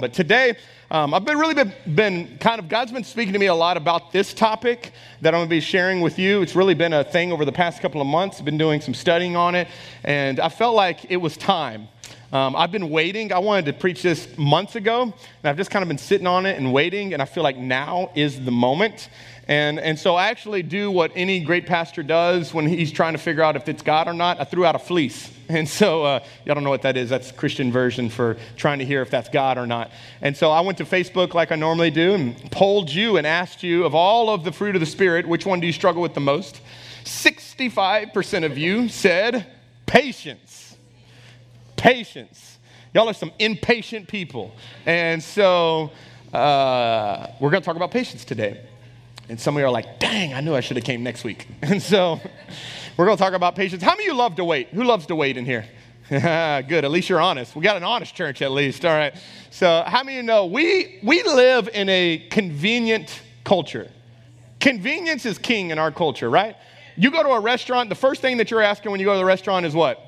But today, um, I've been really been, been, kind of, God's been speaking to me a lot about this topic that I'm going to be sharing with you. It's really been a thing over the past couple of months. I've been doing some studying on it, and I felt like it was time. Um, I've been waiting. I wanted to preach this months ago, and I've just kind of been sitting on it and waiting, and I feel like now is the moment. And, and so I actually do what any great pastor does when he's trying to figure out if it's God or not. I threw out a fleece. And so, uh, y'all don't know what that is. That's Christian version for trying to hear if that's God or not. And so I went to Facebook like I normally do and polled you and asked you of all of the fruit of the Spirit, which one do you struggle with the most? 65% of you said patience. Patience. Y'all are some impatient people. And so uh, we're going to talk about patience today. And some of you are like, dang, I knew I should have came next week. And so we're going to talk about patience. How many of you love to wait? Who loves to wait in here? Good. At least you're honest. We got an honest church at least. All right. So how many of you know we, we live in a convenient culture? Convenience is king in our culture, right? You go to a restaurant, the first thing that you're asking when you go to the restaurant is what?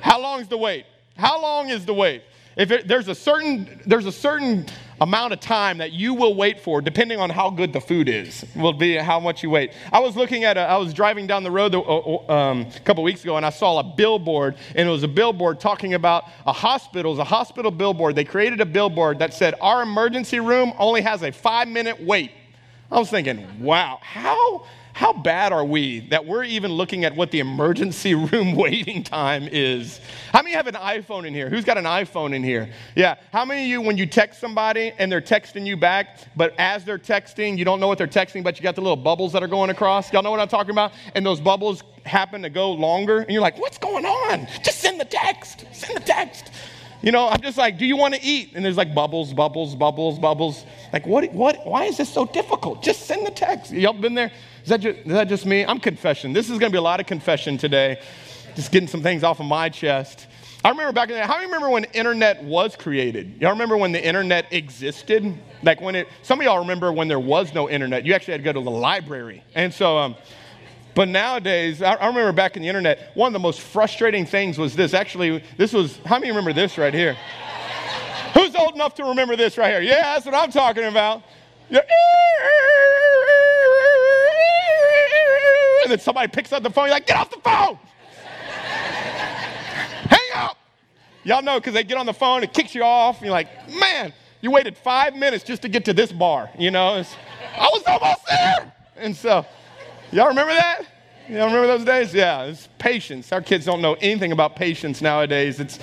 How long is the wait? How long is the wait? If it, there's a certain there's a certain amount of time that you will wait for, depending on how good the food is, will be how much you wait. I was looking at, a, I was driving down the road um, a couple weeks ago, and I saw a billboard, and it was a billboard talking about a hospital. It a hospital billboard. They created a billboard that said, "Our emergency room only has a five-minute wait." I was thinking, wow, how how bad are we that we're even looking at what the emergency room waiting time is? How many have an iPhone in here? Who's got an iPhone in here? Yeah. How many of you, when you text somebody and they're texting you back, but as they're texting, you don't know what they're texting, but you got the little bubbles that are going across? Y'all know what I'm talking about? And those bubbles happen to go longer, and you're like, what's going on? Just send the text. Send the text. You know, I'm just like, do you want to eat? And there's like bubbles, bubbles, bubbles, bubbles. Like, what, what, why is this so difficult? Just send the text. Y'all been there? Is that, just, is that just me? I'm confession. This is going to be a lot of confession today. Just getting some things off of my chest. I remember back in the day, how many remember when internet was created? Y'all remember when the internet existed? Like when it, some of y'all remember when there was no internet. You actually had to go to the library. And so, um, but nowadays, I, I remember back in the internet, one of the most frustrating things was this. Actually, this was, how many remember this right here? Who's old enough to remember this right here? Yeah, that's what I'm talking about. And then somebody picks up the phone, you're like, get off the phone! Hang up! Y'all know because they get on the phone, it kicks you off, and you're like, man, you waited five minutes just to get to this bar, you know? It's, I was almost there! And so, y'all remember that? Y'all remember those days? Yeah, it's patience. Our kids don't know anything about patience nowadays. It's,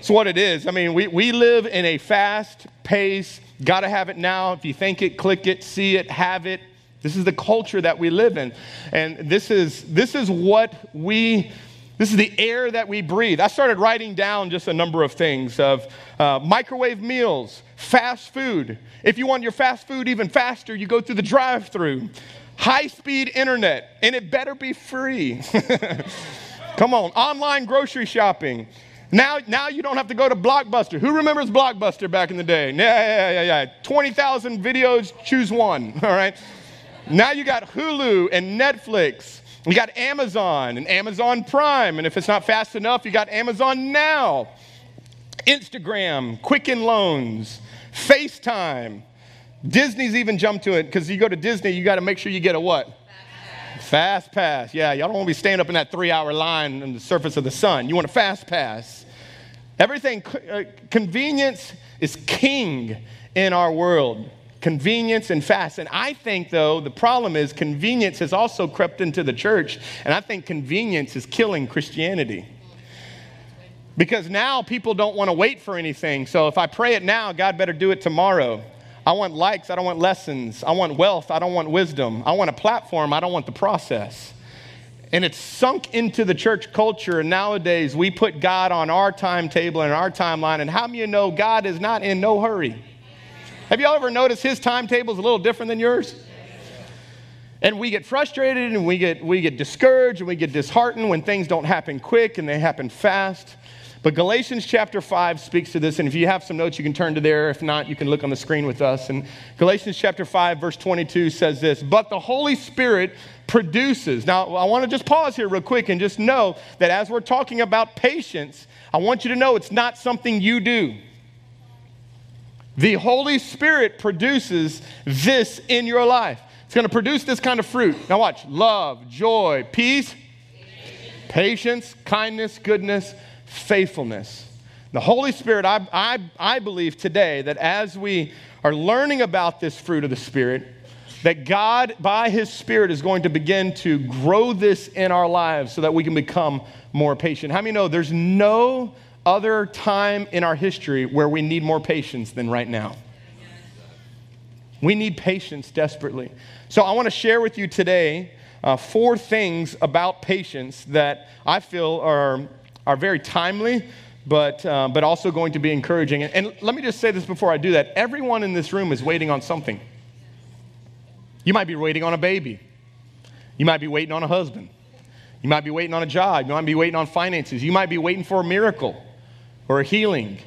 it's what it is. I mean, we, we live in a fast pace, gotta have it now. If you think it, click it, see it, have it, this is the culture that we live in. And this is, this is what we, this is the air that we breathe. I started writing down just a number of things of uh, microwave meals, fast food. If you want your fast food even faster, you go through the drive through. High speed internet, and it better be free. Come on, online grocery shopping. Now, now you don't have to go to Blockbuster. Who remembers Blockbuster back in the day? Yeah, yeah, yeah, yeah. 20,000 videos, choose one, all right? Now you got Hulu and Netflix. You got Amazon and Amazon Prime. And if it's not fast enough, you got Amazon Now, Instagram, Quicken Loans, FaceTime. Disney's even jumped to it because you go to Disney, you got to make sure you get a what? Fast pass. Yeah, y'all don't want to be standing up in that three hour line on the surface of the sun. You want a fast pass. Everything, uh, convenience is king in our world convenience and fast. And I think, though, the problem is convenience has also crept into the church, and I think convenience is killing Christianity. Because now people don't want to wait for anything. So if I pray it now, God better do it tomorrow. I want likes, I don't want lessons. I want wealth, I don't want wisdom. I want a platform, I don't want the process. And it's sunk into the church culture. And nowadays, we put God on our timetable and our timeline. And how many you know God is not in no hurry? Have y'all ever noticed his timetable is a little different than yours? And we get frustrated and we get, we get discouraged and we get disheartened when things don't happen quick and they happen fast. But Galatians chapter 5 speaks to this. And if you have some notes, you can turn to there. If not, you can look on the screen with us. And Galatians chapter 5, verse 22 says this But the Holy Spirit produces. Now, I want to just pause here real quick and just know that as we're talking about patience, I want you to know it's not something you do. The Holy Spirit produces this in your life. It's going to produce this kind of fruit. Now, watch love, joy, peace, patience, kindness, goodness, faithfulness. The Holy Spirit, I, I, I believe today that as we are learning about this fruit of the Spirit, that God, by His Spirit, is going to begin to grow this in our lives so that we can become more patient. How many know there's no other time in our history where we need more patience than right now? We need patience desperately. So I want to share with you today uh, four things about patience that I feel are, are very timely, but, uh, but also going to be encouraging. And, and let me just say this before I do that everyone in this room is waiting on something. You might be waiting on a baby, you might be waiting on a husband, you might be waiting on a job, you might be waiting on finances, you might be waiting for a miracle or a healing.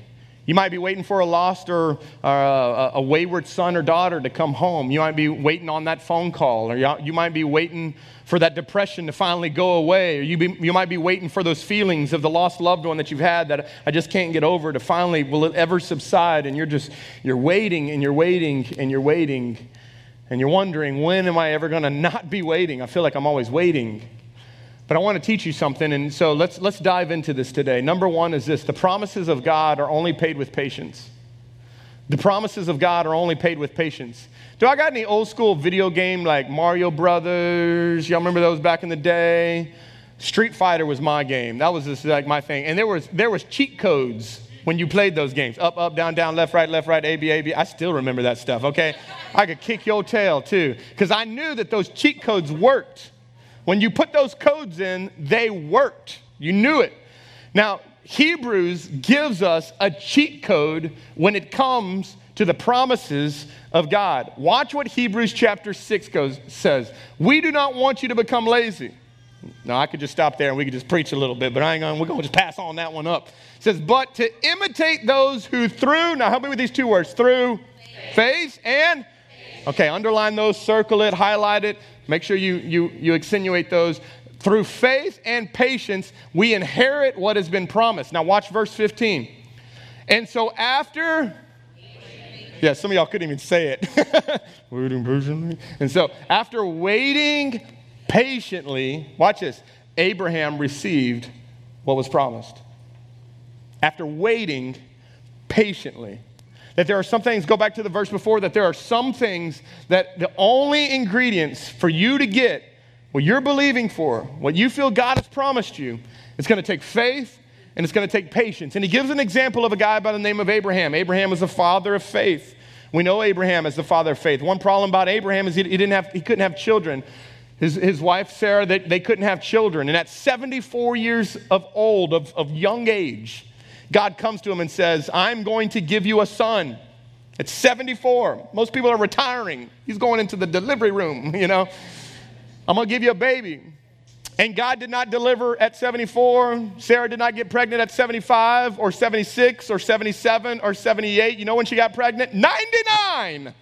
You might be waiting for a lost or uh, a wayward son or daughter to come home. You might be waiting on that phone call, or you might be waiting for that depression to finally go away, or you, be, you might be waiting for those feelings of the lost loved one that you've had that I just can't get over to finally, will it ever subside? And you're just, you're waiting and you're waiting and you're waiting, and you're wondering, when am I ever going to not be waiting? I feel like I'm always waiting. But I want to teach you something, and so let's, let's dive into this today. Number one is this the promises of God are only paid with patience. The promises of God are only paid with patience. Do I got any old school video game like Mario Brothers? Y'all remember those back in the day? Street Fighter was my game. That was just like my thing. And there was there was cheat codes when you played those games. Up, up, down, down, left, right, left, right, A, B, A, B. I still remember that stuff, okay? I could kick your tail too. Because I knew that those cheat codes worked. When you put those codes in, they worked. You knew it. Now, Hebrews gives us a cheat code when it comes to the promises of God. Watch what Hebrews chapter 6 goes, says. We do not want you to become lazy. Now, I could just stop there and we could just preach a little bit, but I ain't gonna, we're going to just pass on that one up. It says, but to imitate those who through, now help me with these two words, through faith, faith and, okay, underline those, circle it, highlight it. Make sure you, you, you extenuate those. Through faith and patience, we inherit what has been promised. Now, watch verse 15. And so, after, yeah, some of y'all couldn't even say it. waiting patiently. And so, after waiting patiently, watch this Abraham received what was promised. After waiting patiently. That there are some things, go back to the verse before, that there are some things that the only ingredients for you to get what you're believing for, what you feel God has promised you, it's going to take faith and it's going to take patience. And he gives an example of a guy by the name of Abraham. Abraham was the father of faith. We know Abraham as the father of faith. One problem about Abraham is he, didn't have, he couldn't have children. His, his wife, Sarah, they, they couldn't have children. And at 74 years of old, of, of young age, God comes to him and says, I'm going to give you a son. It's 74. Most people are retiring. He's going into the delivery room, you know. I'm going to give you a baby. And God did not deliver at 74. Sarah did not get pregnant at 75 or 76 or 77 or 78. You know when she got pregnant? 99.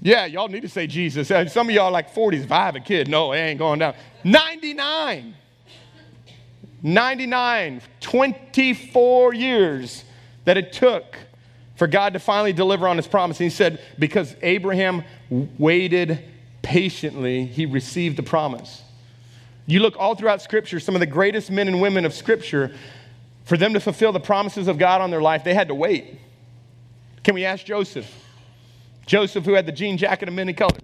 Yeah, y'all need to say Jesus. Some of y'all like 40s. If I have a kid, no, it ain't going down. 99. 99, 24 years that it took for God to finally deliver on his promise. And he said, because Abraham waited patiently, he received the promise. You look all throughout Scripture, some of the greatest men and women of Scripture, for them to fulfill the promises of God on their life, they had to wait. Can we ask Joseph? Joseph, who had the jean jacket of many colors.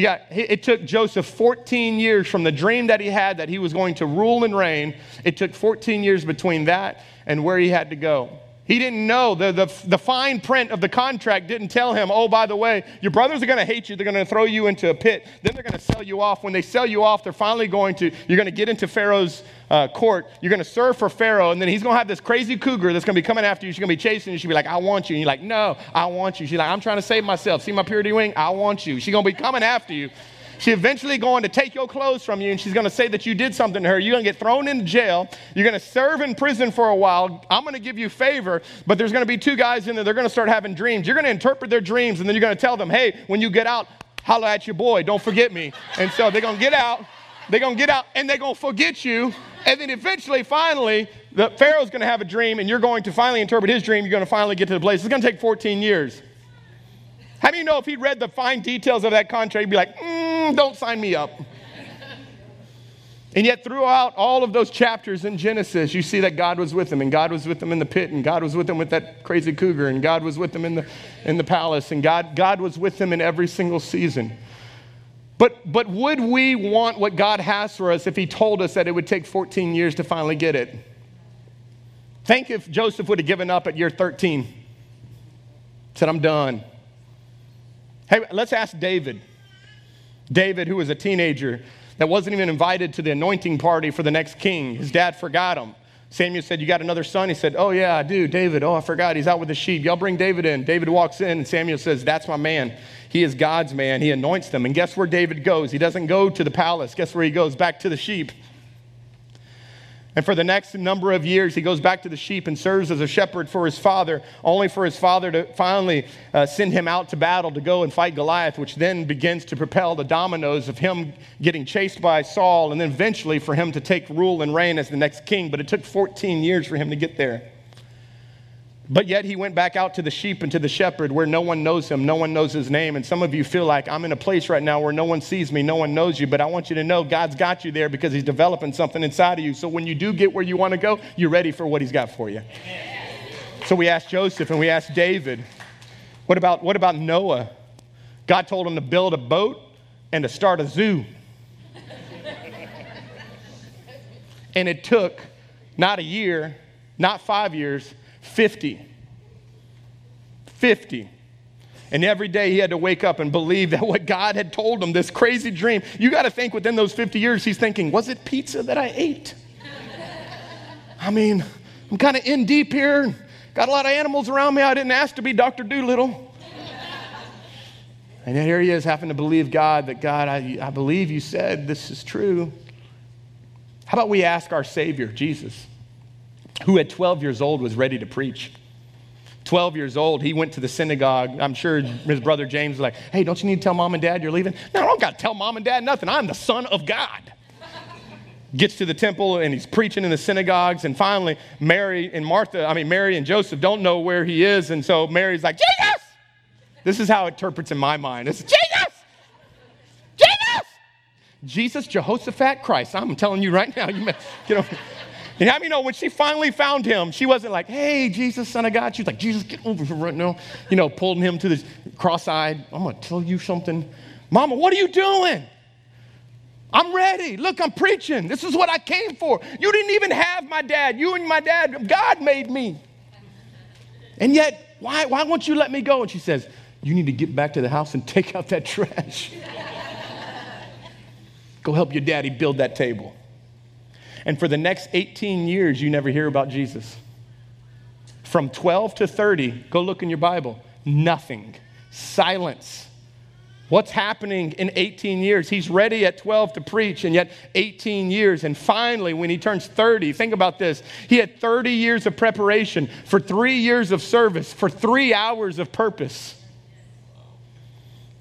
He got, it took Joseph 14 years from the dream that he had that he was going to rule and reign. It took 14 years between that and where he had to go. He didn't know. The, the, the fine print of the contract didn't tell him, oh, by the way, your brothers are going to hate you. They're going to throw you into a pit. Then they're going to sell you off. When they sell you off, they're finally going to, you're going to get into Pharaoh's uh, court. You're going to serve for Pharaoh. And then he's going to have this crazy cougar that's going to be coming after you. She's going to be chasing you. She'll be like, I want you. And you're like, no, I want you. She's like, I'm trying to save myself. See my purity wing? I want you. She's going to be coming after you. She's eventually going to take your clothes from you and she's going to say that you did something to her. You're going to get thrown into jail. You're going to serve in prison for a while. I'm going to give you favor, but there's going to be two guys in there. They're going to start having dreams. You're going to interpret their dreams and then you're going to tell them, hey, when you get out, holla at your boy. Don't forget me. And so they're going to get out. They're going to get out and they're going to forget you And then eventually, finally, the Pharaoh's going to have a dream, and you're going to finally interpret his dream. You're going to finally get to the place. It's going to take 14 years. How do you know if he'd read the fine details of that contract, he'd be like, mm, don't sign me up? And yet, throughout all of those chapters in Genesis, you see that God was with him, and God was with him in the pit, and God was with him with that crazy cougar, and God was with him in the, in the palace, and God, God was with him in every single season. But, but would we want what God has for us if He told us that it would take 14 years to finally get it? Think if Joseph would have given up at year 13, said, I'm done. Hey, let's ask David. David, who was a teenager that wasn't even invited to the anointing party for the next king, his dad forgot him. Samuel said, You got another son? He said, Oh, yeah, I do. David. Oh, I forgot. He's out with the sheep. Y'all bring David in. David walks in, and Samuel says, That's my man. He is God's man. He anoints them. And guess where David goes? He doesn't go to the palace. Guess where he goes? Back to the sheep. And for the next number of years, he goes back to the sheep and serves as a shepherd for his father, only for his father to finally uh, send him out to battle to go and fight Goliath, which then begins to propel the dominoes of him getting chased by Saul, and then eventually for him to take rule and reign as the next king. But it took 14 years for him to get there. But yet he went back out to the sheep and to the shepherd where no one knows him, no one knows his name. And some of you feel like I'm in a place right now where no one sees me, no one knows you. But I want you to know God's got you there because he's developing something inside of you. So when you do get where you want to go, you're ready for what he's got for you. So we asked Joseph and we asked David, what about, what about Noah? God told him to build a boat and to start a zoo. and it took not a year, not five years, 50. 50. And every day he had to wake up and believe that what God had told him, this crazy dream, you got to think within those 50 years, he's thinking, was it pizza that I ate? I mean, I'm kind of in deep here. Got a lot of animals around me. I didn't ask to be Dr. Dolittle. and yet here he is having to believe God that God, I, I believe you said this is true. How about we ask our Savior, Jesus? Who at 12 years old was ready to preach. 12 years old, he went to the synagogue. I'm sure his brother James was like, Hey, don't you need to tell mom and dad you're leaving? No, I don't got to tell mom and dad nothing. I'm the son of God. Gets to the temple and he's preaching in the synagogues. And finally, Mary and Martha, I mean, Mary and Joseph don't know where he is. And so Mary's like, Jesus! This is how it interprets in my mind. It's Jesus! Jesus! Jesus, Jehoshaphat, Christ. I'm telling you right now, you get over. And how you know when she finally found him, she wasn't like, hey, Jesus, son of God. She was like, Jesus, get over here right now. You know, pulling him to the cross eyed. I'm going to tell you something. Mama, what are you doing? I'm ready. Look, I'm preaching. This is what I came for. You didn't even have my dad. You and my dad, God made me. And yet, why, why won't you let me go? And she says, You need to get back to the house and take out that trash. go help your daddy build that table. And for the next 18 years, you never hear about Jesus. From 12 to 30, go look in your Bible. Nothing. Silence. What's happening in 18 years? He's ready at 12 to preach, and yet 18 years. And finally, when he turns 30, think about this. He had 30 years of preparation for three years of service, for three hours of purpose.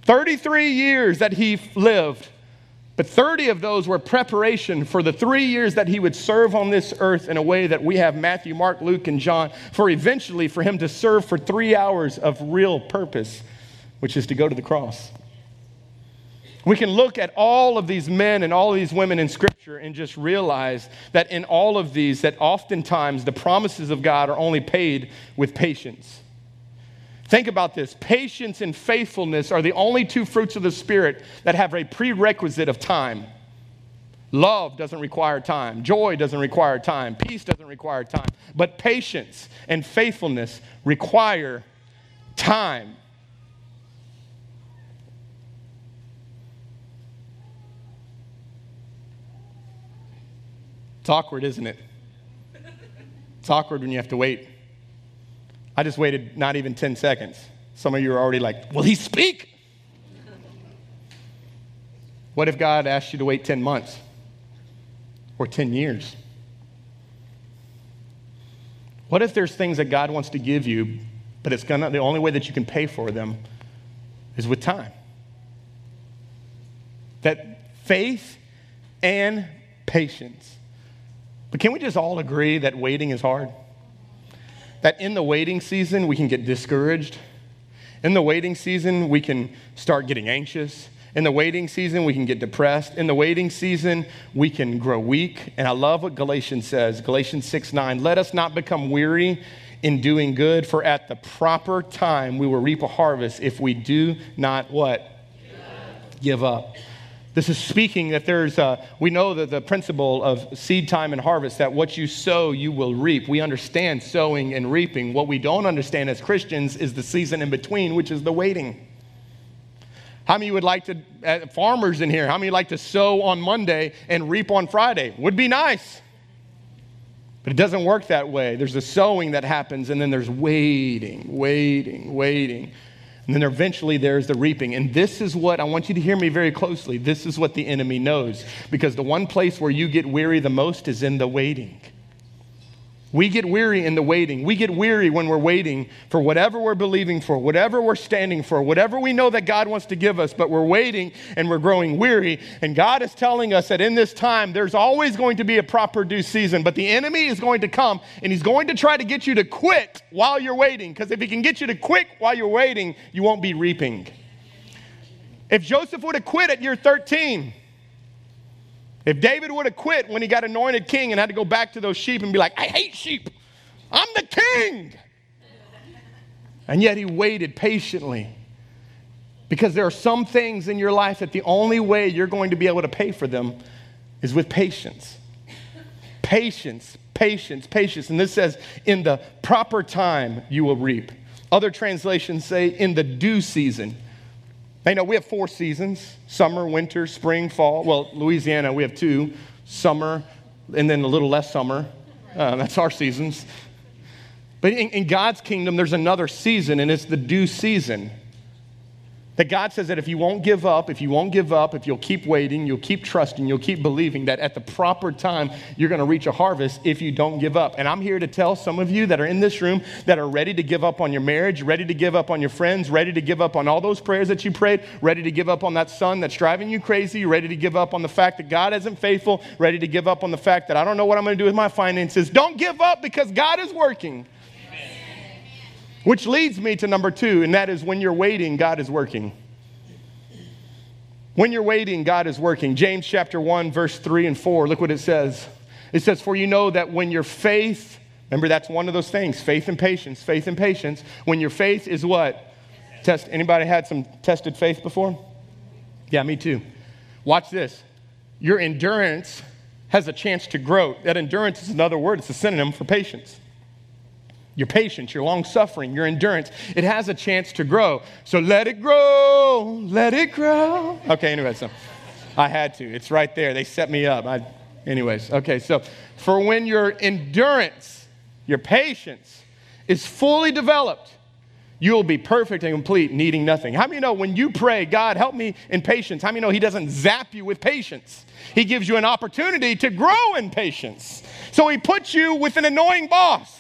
33 years that he lived but 30 of those were preparation for the three years that he would serve on this earth in a way that we have Matthew, Mark, Luke, and John, for eventually for him to serve for three hours of real purpose, which is to go to the cross. We can look at all of these men and all of these women in Scripture and just realize that in all of these, that oftentimes the promises of God are only paid with patience. Think about this patience and faithfulness are the only two fruits of the Spirit that have a prerequisite of time. Love doesn't require time. Joy doesn't require time. Peace doesn't require time. But patience and faithfulness require time. It's awkward, isn't it? It's awkward when you have to wait. I just waited not even 10 seconds. Some of you are already like, Will he speak? What if God asked you to wait 10 months or 10 years? What if there's things that God wants to give you, but it's gonna, the only way that you can pay for them is with time? That faith and patience But can we just all agree that waiting is hard? That in the waiting season, we can get discouraged. In the waiting season, we can start getting anxious. In the waiting season, we can get depressed. In the waiting season, we can grow weak. And I love what Galatians says Galatians 6 9. Let us not become weary in doing good, for at the proper time we will reap a harvest if we do not what? Give up. Give up. This is speaking that there's, a, we know that the principle of seed time and harvest, that what you sow, you will reap. We understand sowing and reaping. What we don't understand as Christians is the season in between, which is the waiting. How many would like to, uh, farmers in here, how many like to sow on Monday and reap on Friday? Would be nice. But it doesn't work that way. There's a sowing that happens, and then there's waiting, waiting, waiting. And then eventually there's the reaping. And this is what I want you to hear me very closely. This is what the enemy knows. Because the one place where you get weary the most is in the waiting. We get weary in the waiting. We get weary when we're waiting for whatever we're believing for, whatever we're standing for, whatever we know that God wants to give us, but we're waiting and we're growing weary. And God is telling us that in this time, there's always going to be a proper due season, but the enemy is going to come and he's going to try to get you to quit while you're waiting. Because if he can get you to quit while you're waiting, you won't be reaping. If Joseph would have quit at year 13, if David would have quit when he got anointed king and had to go back to those sheep and be like, I hate sheep, I'm the king. And yet he waited patiently. Because there are some things in your life that the only way you're going to be able to pay for them is with patience. Patience, patience, patience. And this says, in the proper time you will reap. Other translations say, in the due season you know, we have four seasons summer, winter, spring, fall. Well, Louisiana, we have two summer and then a little less summer. Uh, that's our seasons. But in, in God's kingdom, there's another season, and it's the due season. That God says that if you won't give up, if you won't give up, if you'll keep waiting, you'll keep trusting, you'll keep believing that at the proper time you're going to reach a harvest if you don't give up. And I'm here to tell some of you that are in this room that are ready to give up on your marriage, ready to give up on your friends, ready to give up on all those prayers that you prayed, ready to give up on that son that's driving you crazy, ready to give up on the fact that God isn't faithful, ready to give up on the fact that I don't know what I'm going to do with my finances. Don't give up because God is working. Which leads me to number two, and that is when you're waiting, God is working. When you're waiting, God is working. James chapter 1, verse 3 and 4, look what it says. It says, For you know that when your faith, remember that's one of those things, faith and patience, faith and patience. When your faith is what? Test. Anybody had some tested faith before? Yeah, me too. Watch this. Your endurance has a chance to grow. That endurance is another word, it's a synonym for patience your patience, your long suffering, your endurance, it has a chance to grow. So let it grow, let it grow. Okay, anyway, so I had to. It's right there. They set me up. I, anyways, okay, so for when your endurance, your patience is fully developed, you will be perfect and complete, needing nothing. How many know when you pray, God, help me in patience? How many know He doesn't zap you with patience? He gives you an opportunity to grow in patience. So He puts you with an annoying boss.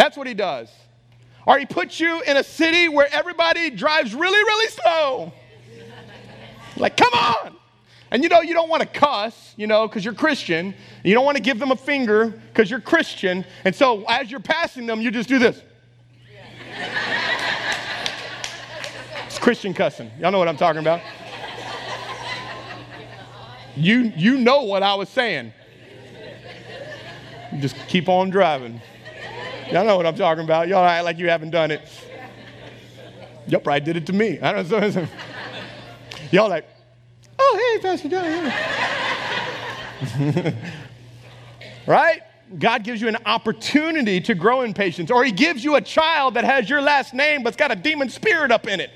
That's what he does. Or he puts you in a city where everybody drives really, really slow. Like, come on. And you know, you don't want to cuss, you know, because you're Christian. You don't want to give them a finger because you're Christian. And so as you're passing them, you just do this. it's Christian cussing. Y'all know what I'm talking about. You, you know what I was saying. Just keep on driving. Y'all know what I'm talking about. Y'all act like you haven't done it. Y'all probably did it to me. I don't know. Y'all like, oh, hey, Pastor John. right? God gives you an opportunity to grow in patience, or He gives you a child that has your last name but's got a demon spirit up in it.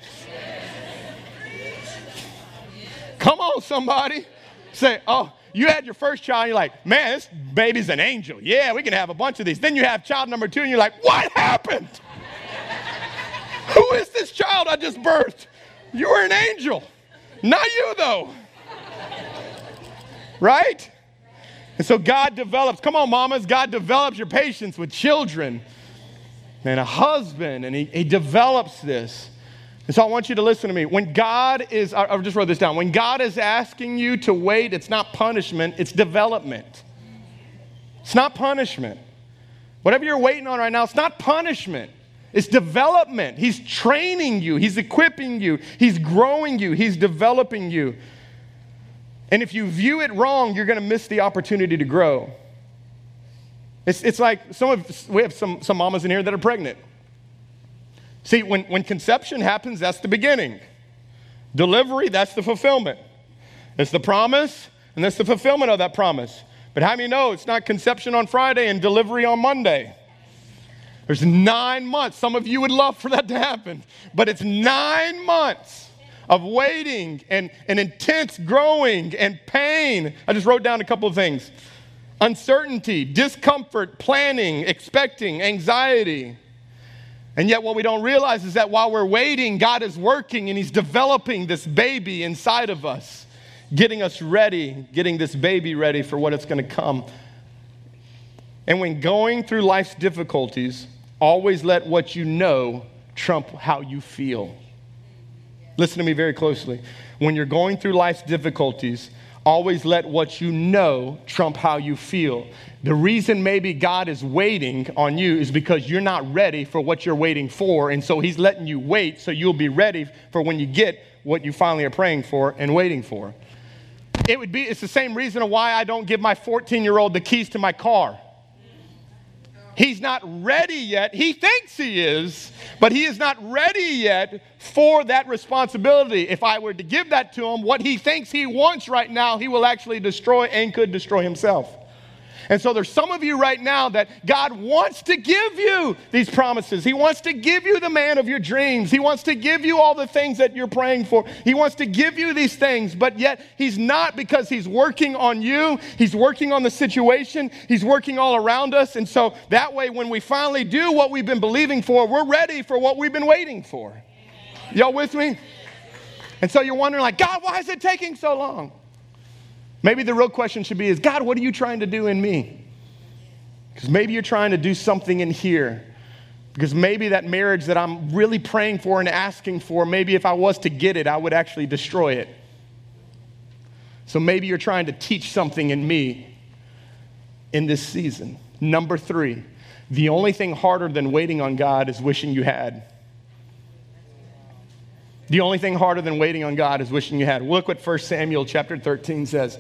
Come on, somebody. Say, oh, you had your first child, you're like, man, this baby's an angel. Yeah, we can have a bunch of these. Then you have child number two, and you're like, what happened? Who is this child I just birthed? You were an angel. Not you, though. Right? And so God develops, come on, mamas, God develops your patience with children and a husband, and He, he develops this. And so I want you to listen to me. When God is, I just wrote this down. When God is asking you to wait, it's not punishment, it's development. It's not punishment. Whatever you're waiting on right now, it's not punishment. It's development. He's training you, He's equipping you, He's growing you, He's developing you. And if you view it wrong, you're going to miss the opportunity to grow. It's, it's like some of, we have some, some mamas in here that are pregnant. See, when, when conception happens, that's the beginning. Delivery, that's the fulfillment. It's the promise, and that's the fulfillment of that promise. But how many know it's not conception on Friday and delivery on Monday? There's nine months. Some of you would love for that to happen, but it's nine months of waiting and, and intense growing and pain. I just wrote down a couple of things uncertainty, discomfort, planning, expecting, anxiety. And yet, what we don't realize is that while we're waiting, God is working and He's developing this baby inside of us, getting us ready, getting this baby ready for what it's going to come. And when going through life's difficulties, always let what you know trump how you feel. Listen to me very closely. When you're going through life's difficulties, always let what you know trump how you feel. The reason maybe God is waiting on you is because you're not ready for what you're waiting for. And so He's letting you wait so you'll be ready for when you get what you finally are praying for and waiting for. It would be, it's the same reason why I don't give my 14 year old the keys to my car. He's not ready yet. He thinks he is, but he is not ready yet for that responsibility. If I were to give that to him, what he thinks he wants right now, he will actually destroy and could destroy himself. And so there's some of you right now that God wants to give you these promises. He wants to give you the man of your dreams. He wants to give you all the things that you're praying for. He wants to give you these things, but yet He's not because He's working on you. He's working on the situation. He's working all around us. And so that way, when we finally do what we've been believing for, we're ready for what we've been waiting for. Y'all with me? And so you're wondering, like, God, why is it taking so long? Maybe the real question should be is God, what are you trying to do in me? Because maybe you're trying to do something in here. Because maybe that marriage that I'm really praying for and asking for, maybe if I was to get it, I would actually destroy it. So maybe you're trying to teach something in me in this season. Number three, the only thing harder than waiting on God is wishing you had. The only thing harder than waiting on God is wishing you had. Look what 1 Samuel chapter 13 says.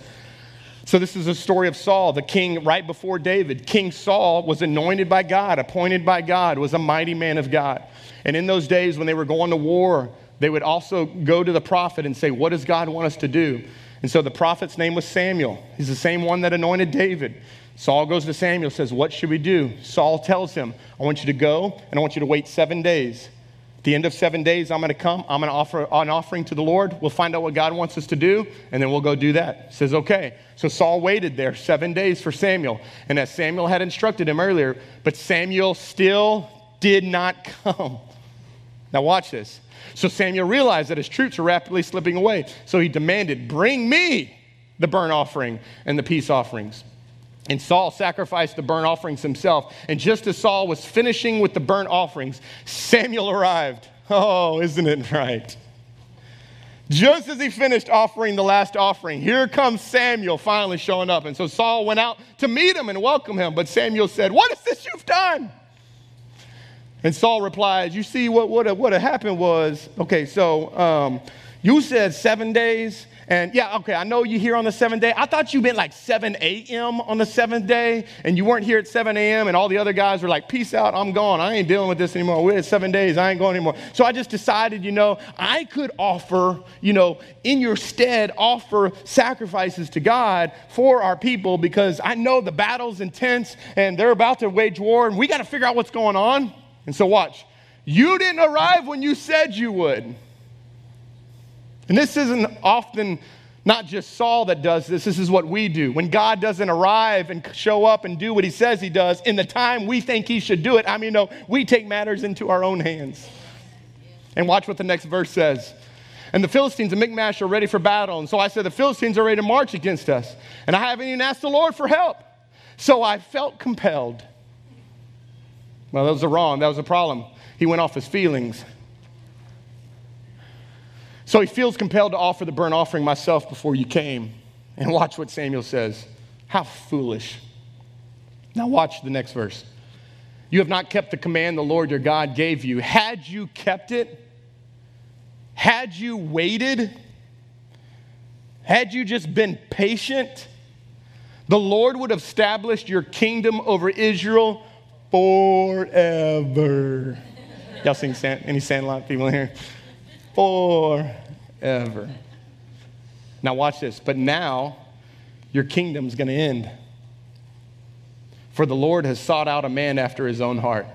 So, this is a story of Saul, the king right before David. King Saul was anointed by God, appointed by God, was a mighty man of God. And in those days when they were going to war, they would also go to the prophet and say, What does God want us to do? And so the prophet's name was Samuel. He's the same one that anointed David. Saul goes to Samuel, says, What should we do? Saul tells him, I want you to go and I want you to wait seven days the end of seven days, I'm going to come. I'm going to offer an offering to the Lord. We'll find out what God wants us to do, and then we'll go do that. Says, okay. So Saul waited there seven days for Samuel. And as Samuel had instructed him earlier, but Samuel still did not come. Now, watch this. So Samuel realized that his troops were rapidly slipping away. So he demanded, Bring me the burnt offering and the peace offerings. And Saul sacrificed the burnt offerings himself. And just as Saul was finishing with the burnt offerings, Samuel arrived. Oh, isn't it right? Just as he finished offering the last offering, here comes Samuel finally showing up. And so Saul went out to meet him and welcome him. But Samuel said, What is this you've done? And Saul replied, You see, what, what, what happened was, okay, so um, you said seven days and yeah, okay, I know you're here on the seventh day. I thought you meant like 7 a.m. on the seventh day, and you weren't here at 7 a.m., and all the other guys were like, peace out, I'm gone. I ain't dealing with this anymore. We're at seven days, I ain't going anymore. So I just decided, you know, I could offer, you know, in your stead, offer sacrifices to God for our people because I know the battle's intense and they're about to wage war, and we got to figure out what's going on. And so watch. You didn't arrive when you said you would. And this isn't often not just Saul that does this, this is what we do. When God doesn't arrive and show up and do what he says he does in the time we think he should do it, I mean, no, we take matters into our own hands. And watch what the next verse says. And the Philistines and Michmash are ready for battle. And so I said, The Philistines are ready to march against us. And I haven't even asked the Lord for help. So I felt compelled. Well, that was wrong, that was a problem. He went off his feelings. So he feels compelled to offer the burnt offering myself before you came. And watch what Samuel says. How foolish. Now, watch the next verse. You have not kept the command the Lord your God gave you. Had you kept it, had you waited, had you just been patient, the Lord would have established your kingdom over Israel forever. Y'all sing Sand, any Sandlot people here? Forever. Now, watch this. But now, your kingdom's going to end. For the Lord has sought out a man after his own heart.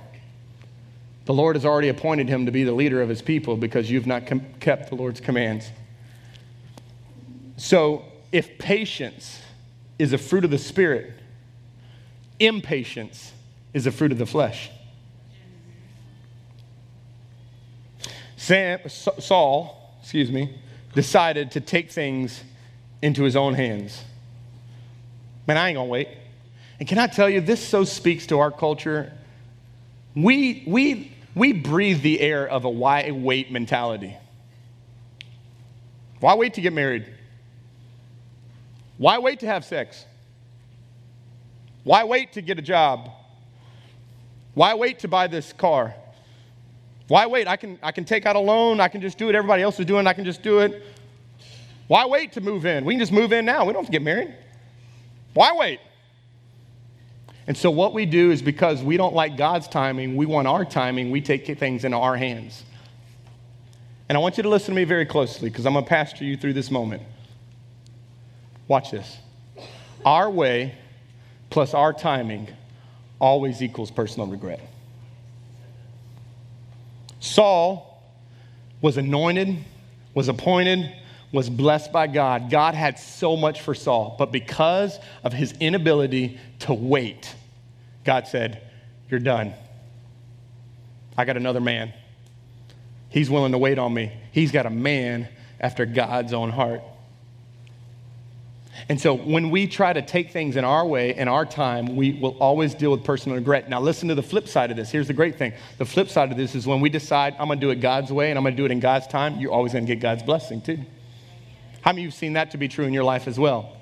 The Lord has already appointed him to be the leader of his people because you've not com- kept the Lord's commands. So, if patience is a fruit of the Spirit, impatience is a fruit of the flesh. Sam, Saul, excuse me, decided to take things into his own hands. Man, I ain't gonna wait. And can I tell you, this so speaks to our culture. We, we, we breathe the air of a why wait mentality. Why wait to get married? Why wait to have sex? Why wait to get a job? Why wait to buy this car? Why wait? I can, I can take out a loan. I can just do it. Everybody else is doing. I can just do it. Why wait to move in? We can just move in now. We don't have to get married. Why wait? And so, what we do is because we don't like God's timing, we want our timing, we take things into our hands. And I want you to listen to me very closely because I'm going to pastor you through this moment. Watch this. Our way plus our timing always equals personal regret. Saul was anointed, was appointed, was blessed by God. God had so much for Saul, but because of his inability to wait, God said, You're done. I got another man. He's willing to wait on me. He's got a man after God's own heart. And so when we try to take things in our way, in our time, we will always deal with personal regret. Now, listen to the flip side of this. Here's the great thing the flip side of this is when we decide, I'm going to do it God's way and I'm going to do it in God's time, you're always going to get God's blessing too. How many of you have seen that to be true in your life as well?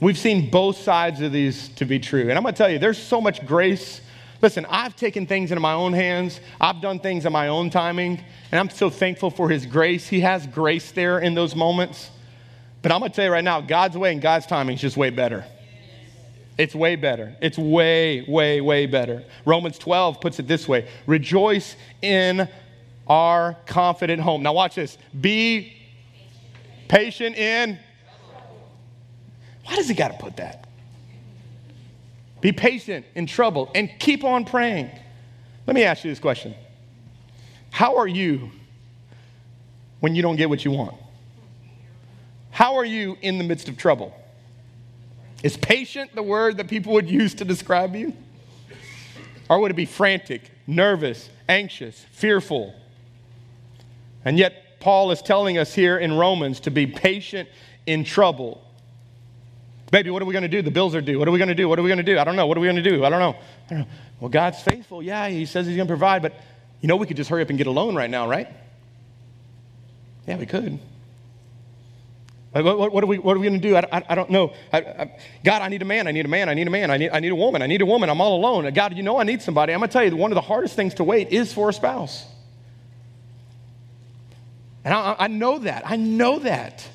We've seen both sides of these to be true. And I'm going to tell you, there's so much grace. Listen, I've taken things into my own hands. I've done things in my own timing. And I'm so thankful for His grace. He has grace there in those moments. But I'm going to tell you right now, God's way and God's timing is just way better. It's way better. It's way, way, way better. Romans 12 puts it this way Rejoice in our confident home. Now, watch this. Be patient in why does he got to put that? Be patient in trouble and keep on praying. Let me ask you this question How are you when you don't get what you want? How are you in the midst of trouble? Is patient the word that people would use to describe you? Or would it be frantic, nervous, anxious, fearful? And yet, Paul is telling us here in Romans to be patient in trouble. Baby, what are we going to do? The bills are due. What are we going to do? What are we going to do? I don't know. What are we going to do? I don't know. I don't know. Well, God's faithful. Yeah, He says He's going to provide, but you know, we could just hurry up and get a loan right now, right? Yeah, we could. What, what, are we, what are we going to do? I, I, I don't know. I, God, I need a man. I need a man. I need a man. I need, I need a woman. I need a woman. I'm all alone. God, you know I need somebody. I'm going to tell you, one of the hardest things to wait is for a spouse. And I, I know that. I know that.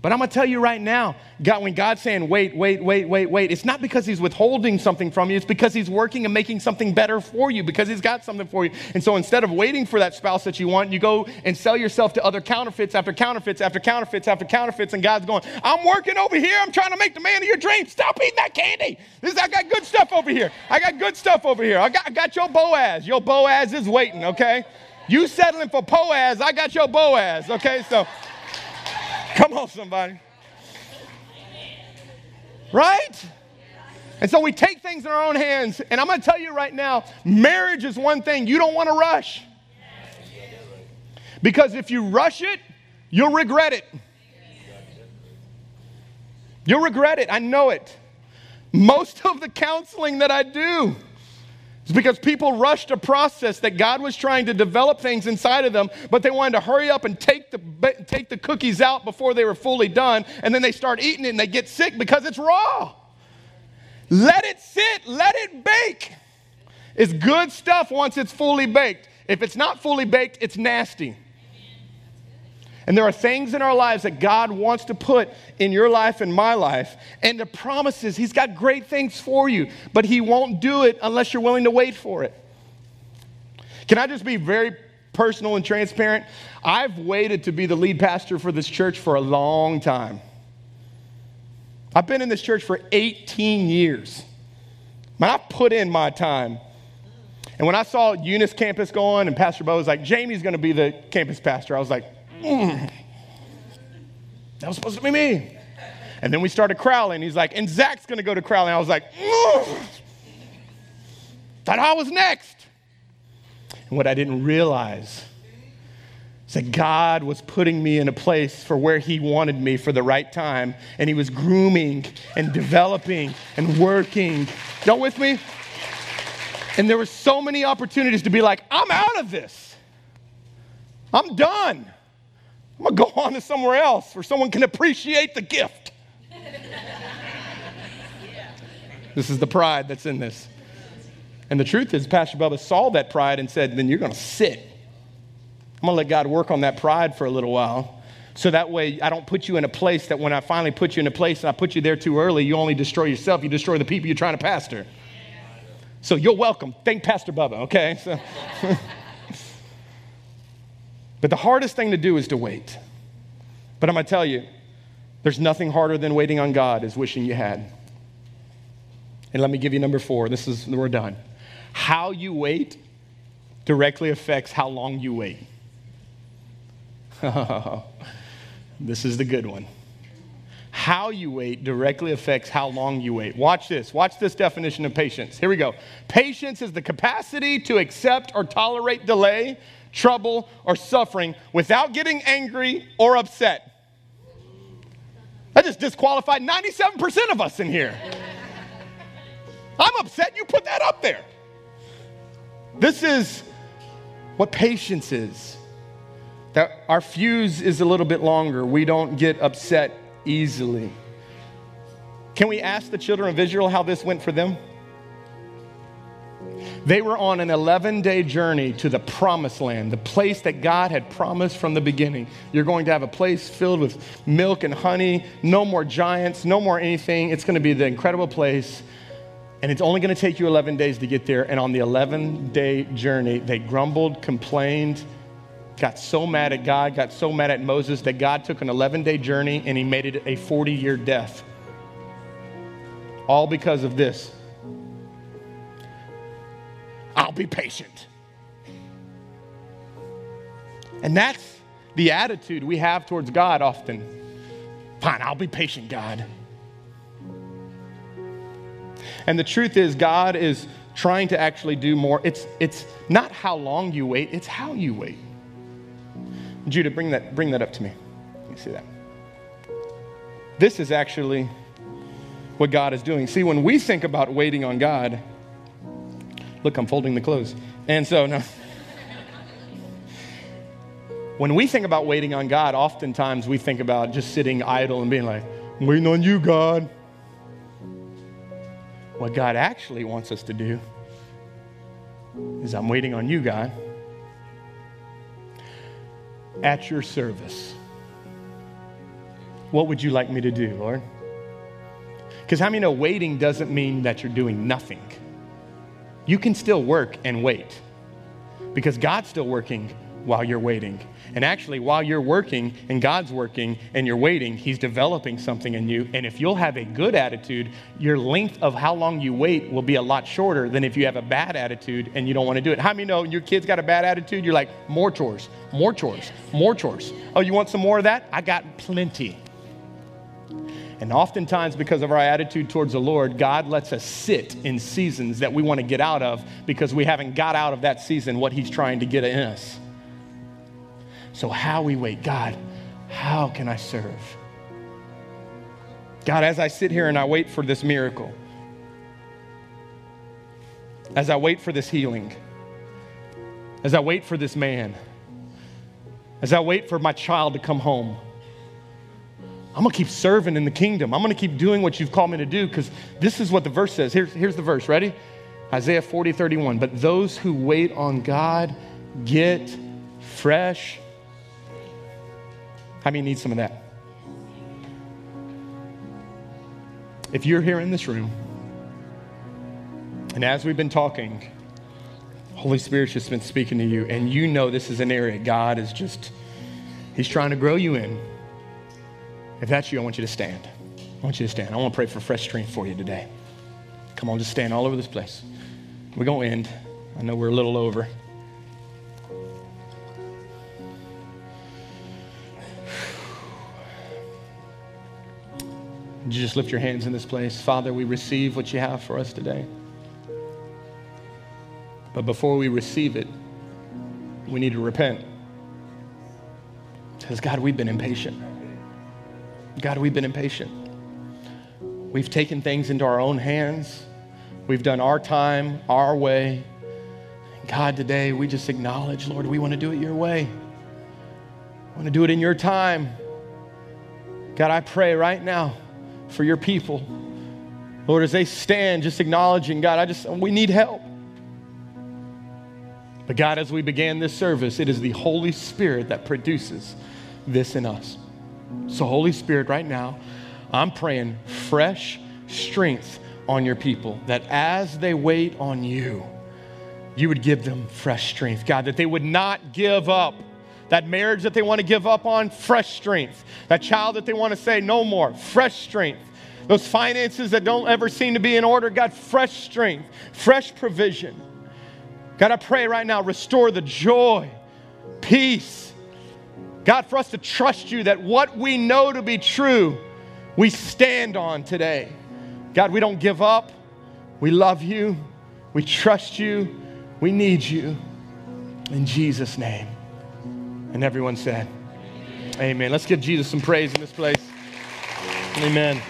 But I'm going to tell you right now, God, when God's saying, wait, wait, wait, wait, wait, it's not because He's withholding something from you. It's because He's working and making something better for you, because He's got something for you. And so instead of waiting for that spouse that you want, you go and sell yourself to other counterfeits after counterfeits after counterfeits after counterfeits. And God's going, I'm working over here. I'm trying to make the man of your dreams. Stop eating that candy. This, I got good stuff over here. I got good stuff over here. I got, I got your Boaz. Your Boaz is waiting, okay? You settling for Boaz. I got your Boaz, okay? So. Come on, somebody. Right? And so we take things in our own hands. And I'm going to tell you right now marriage is one thing you don't want to rush. Because if you rush it, you'll regret it. You'll regret it. I know it. Most of the counseling that I do It's because people rushed a process that God was trying to develop things inside of them, but they wanted to hurry up and take the, take the cookies out before they were fully done, and then they start eating it and they get sick because it's raw. Let it sit, let it bake. It's good stuff once it's fully baked. If it's not fully baked, it's nasty. And there are things in our lives that God wants to put in your life and my life. And the promises, He's got great things for you, but He won't do it unless you're willing to wait for it. Can I just be very personal and transparent? I've waited to be the lead pastor for this church for a long time. I've been in this church for 18 years. Man, I put in my time. And when I saw Eunice campus going and Pastor Bo was like, Jamie's going to be the campus pastor, I was like, mm, that was supposed to be me. And then we started Crowley. He's like, and Zach's to go to Crowley. I was like, thought I was next. And what I didn't realize is that God was putting me in a place for where He wanted me for the right time. And He was grooming and developing and working. Y'all with me? And there were so many opportunities to be like, I'm out of this. I'm done. I'm going to go on to somewhere else where someone can appreciate the gift. This is the pride that's in this. And the truth is, Pastor Bubba saw that pride and said, then you're going to sit. I'm going to let God work on that pride for a little while. So that way, I don't put you in a place that when I finally put you in a place and I put you there too early, you only destroy yourself, you destroy the people you're trying to pastor. So you're welcome. Thank Pastor Bubba, okay? So. But the hardest thing to do is to wait. But I'm going to tell you, there's nothing harder than waiting on God as wishing you had. And let me give you number four. This is, we're done. How you wait directly affects how long you wait. this is the good one. How you wait directly affects how long you wait. Watch this. Watch this definition of patience. Here we go. Patience is the capacity to accept or tolerate delay trouble, or suffering without getting angry or upset. That just disqualified 97% of us in here. I'm upset you put that up there. This is what patience is. That our fuse is a little bit longer. We don't get upset easily. Can we ask the children of Israel how this went for them? They were on an 11 day journey to the promised land, the place that God had promised from the beginning. You're going to have a place filled with milk and honey, no more giants, no more anything. It's going to be the incredible place. And it's only going to take you 11 days to get there. And on the 11 day journey, they grumbled, complained, got so mad at God, got so mad at Moses that God took an 11 day journey and he made it a 40 year death. All because of this be patient. And that's the attitude we have towards God often. Fine, I'll be patient, God. And the truth is, God is trying to actually do more. It's, it's not how long you wait, it's how you wait. Judah, bring that, bring that up to me. Let me see that. This is actually what God is doing. See, when we think about waiting on God, Look, I'm folding the clothes. And so, no. when we think about waiting on God, oftentimes we think about just sitting idle and being like, I'm waiting on you, God. What God actually wants us to do is, I'm waiting on you, God, at your service. What would you like me to do, Lord? Because how many know waiting doesn't mean that you're doing nothing? You can still work and wait because God's still working while you're waiting. And actually, while you're working and God's working and you're waiting, He's developing something in you. And if you'll have a good attitude, your length of how long you wait will be a lot shorter than if you have a bad attitude and you don't want to do it. How many know your kid's got a bad attitude? You're like, more chores, more chores, more chores. Oh, you want some more of that? I got plenty. And oftentimes, because of our attitude towards the Lord, God lets us sit in seasons that we want to get out of because we haven't got out of that season what He's trying to get in us. So, how we wait, God, how can I serve? God, as I sit here and I wait for this miracle, as I wait for this healing, as I wait for this man, as I wait for my child to come home, I'm gonna keep serving in the kingdom. I'm gonna keep doing what you've called me to do because this is what the verse says. Here's, here's the verse. Ready? Isaiah 40, 31. But those who wait on God get fresh. How many need some of that? If you're here in this room, and as we've been talking, Holy Spirit's just been speaking to you, and you know this is an area God is just, He's trying to grow you in. If that's you, I want you to stand. I want you to stand. I want to pray for fresh strength for you today. Come on, just stand all over this place. We're going to end. I know we're a little over. You just lift your hands in this place? Father, we receive what you have for us today. But before we receive it, we need to repent. Because, God, we've been impatient. God, we've been impatient. We've taken things into our own hands. We've done our time, our way. God, today we just acknowledge, Lord, we want to do it your way. I want to do it in your time. God, I pray right now for your people. Lord, as they stand, just acknowledging, God, I just, we need help. But God, as we began this service, it is the Holy Spirit that produces this in us. So, Holy Spirit, right now, I'm praying fresh strength on your people, that as they wait on you, you would give them fresh strength. God, that they would not give up. That marriage that they want to give up on, fresh strength. That child that they want to say no more, fresh strength. Those finances that don't ever seem to be in order, God, fresh strength, fresh provision. God, I pray right now, restore the joy, peace. God, for us to trust you that what we know to be true, we stand on today. God, we don't give up. We love you. We trust you. We need you. In Jesus' name. And everyone said, Amen. Let's give Jesus some praise in this place. Amen.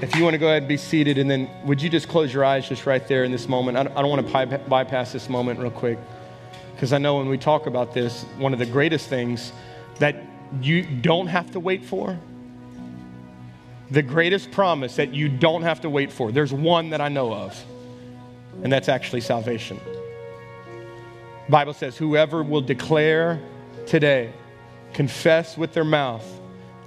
If you want to go ahead and be seated, and then would you just close your eyes just right there in this moment? I don't, want to bypass this moment real quick because I know when we talk about this, one of the greatest things that you don't have to wait for, the greatest promise that you don't have to wait for, there's one that I know of, and that's actually salvation. Bible says, whoever will declare today, confess with their mouth,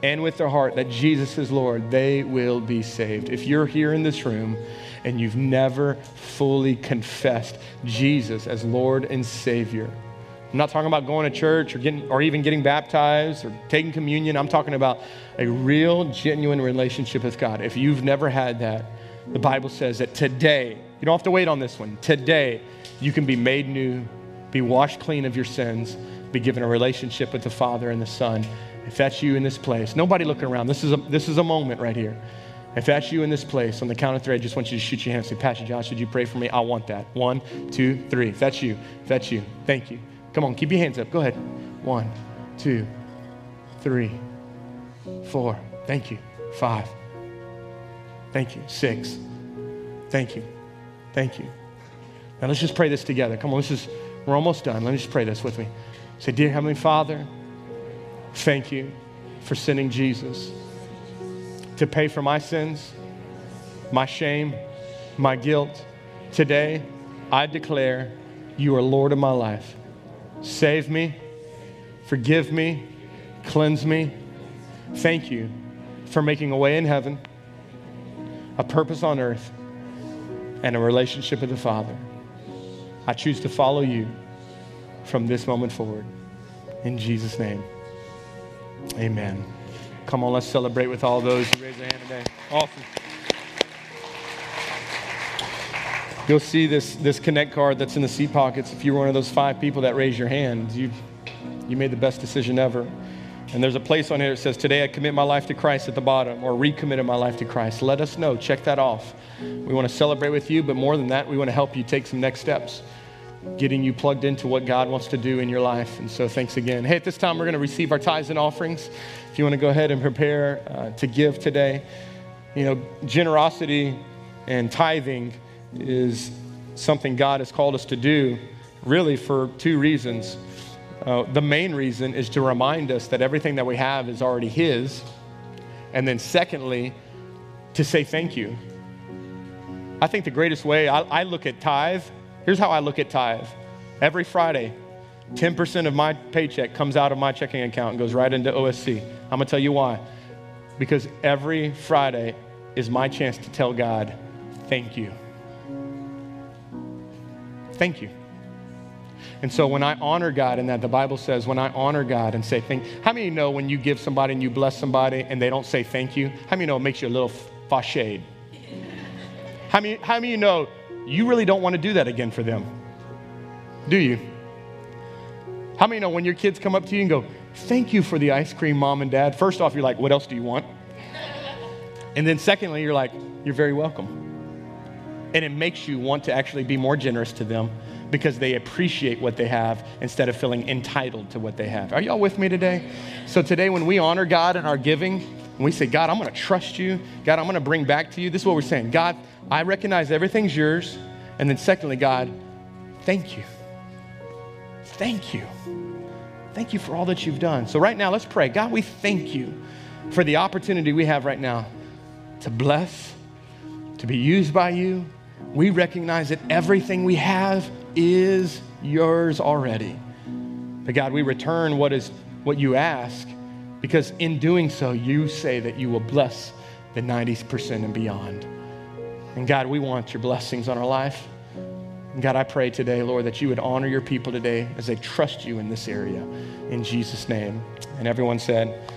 and with their heart that Jesus is Lord, they will be saved. If you're here in this room and you've never fully confessed Jesus as Lord and Savior, I'm not talking about going to church or, getting, or even getting baptized or taking communion. I'm talking about a real, genuine relationship with God. If you've never had that, the Bible says that today, you don't have to wait on this one, today, you can be made new, be washed clean of your sins, be given a relationship with the Father and the Son. If that's you in this place, nobody looking around, this is a, this is a moment right here. If that's you in this place, on the count of three, I just want you to shoot your hand and say, Pastor Josh, would you pray for me? I want that. One, two, three. If that's you, if that's you, thank you. Come on, keep your hands up. Go ahead. One, two, three, four. Thank you. Five. Thank you. Six. Thank you. Thank you. Now let's just pray this together. Come on, this is, we're almost done. Let me just pray this with me. Say, Dear Heavenly Father, Thank you for sending Jesus to pay for my sins, my shame, my guilt. Today, I declare you are Lord of my life. Save me, forgive me, cleanse me. Thank you for making a way in heaven, a purpose on earth, and a relationship with the Father. I choose to follow you from this moment forward. In Jesus' name. Amen. Come on, let's celebrate with all those who raise their hand today. Awesome. You'll see this, this connect card that's in the seat pockets. If you're one of those five people that raise your hand, you, you made the best decision ever. And there's a place on here that says, Today I commit my life to Christ at the bottom, or recommitted my life to Christ. Let us know. Check that off. We want to celebrate with you, but more than that, we want to help you take some next steps getting you plugged into what God wants to do in your life. And so thanks again. Hey, at this time, we're going to receive our tithes and offerings. If you want to go ahead and prepare uh, to give today, you know, generosity and tithing is something God has called us to do, really for two reasons. Uh, the main reason is to remind us that everything that we have is already His. And then, secondly, to say thank you. I think the greatest way I, I look at tithe, here's how I look at tithe. Every Friday, 10% of my paycheck comes out of my checking account and goes right into OSC. I'm going to tell you why. Because every Friday is my chance to tell God, thank you. Thank you. And so when I honor God in that, the Bible says, when I honor God and say thank how many know when you give somebody and you bless somebody and they don't say thank you? How many know it makes you a little fashade? How many, how many know you really don't want to do that again for them? Do you? How many know when your kids come up to you and go, Thank you for the ice cream, mom and dad? First off, you're like, What else do you want? And then secondly, you're like, You're very welcome. And it makes you want to actually be more generous to them because they appreciate what they have instead of feeling entitled to what they have. Are y'all with me today? So, today, when we honor God in our giving, and we say, God, I'm going to trust you. God, I'm going to bring back to you. This is what we're saying. God, I recognize everything's yours. And then, secondly, God, thank you. Thank you. Thank you for all that you've done. So, right now, let's pray. God, we thank you for the opportunity we have right now to bless, to be used by you. We recognize that everything we have is yours already. But God, we return what is what you ask because in doing so, you say that you will bless the 90% and beyond. And God, we want your blessings on our life. And God, I pray today, Lord, that you would honor your people today as they trust you in this area. In Jesus' name. And everyone said,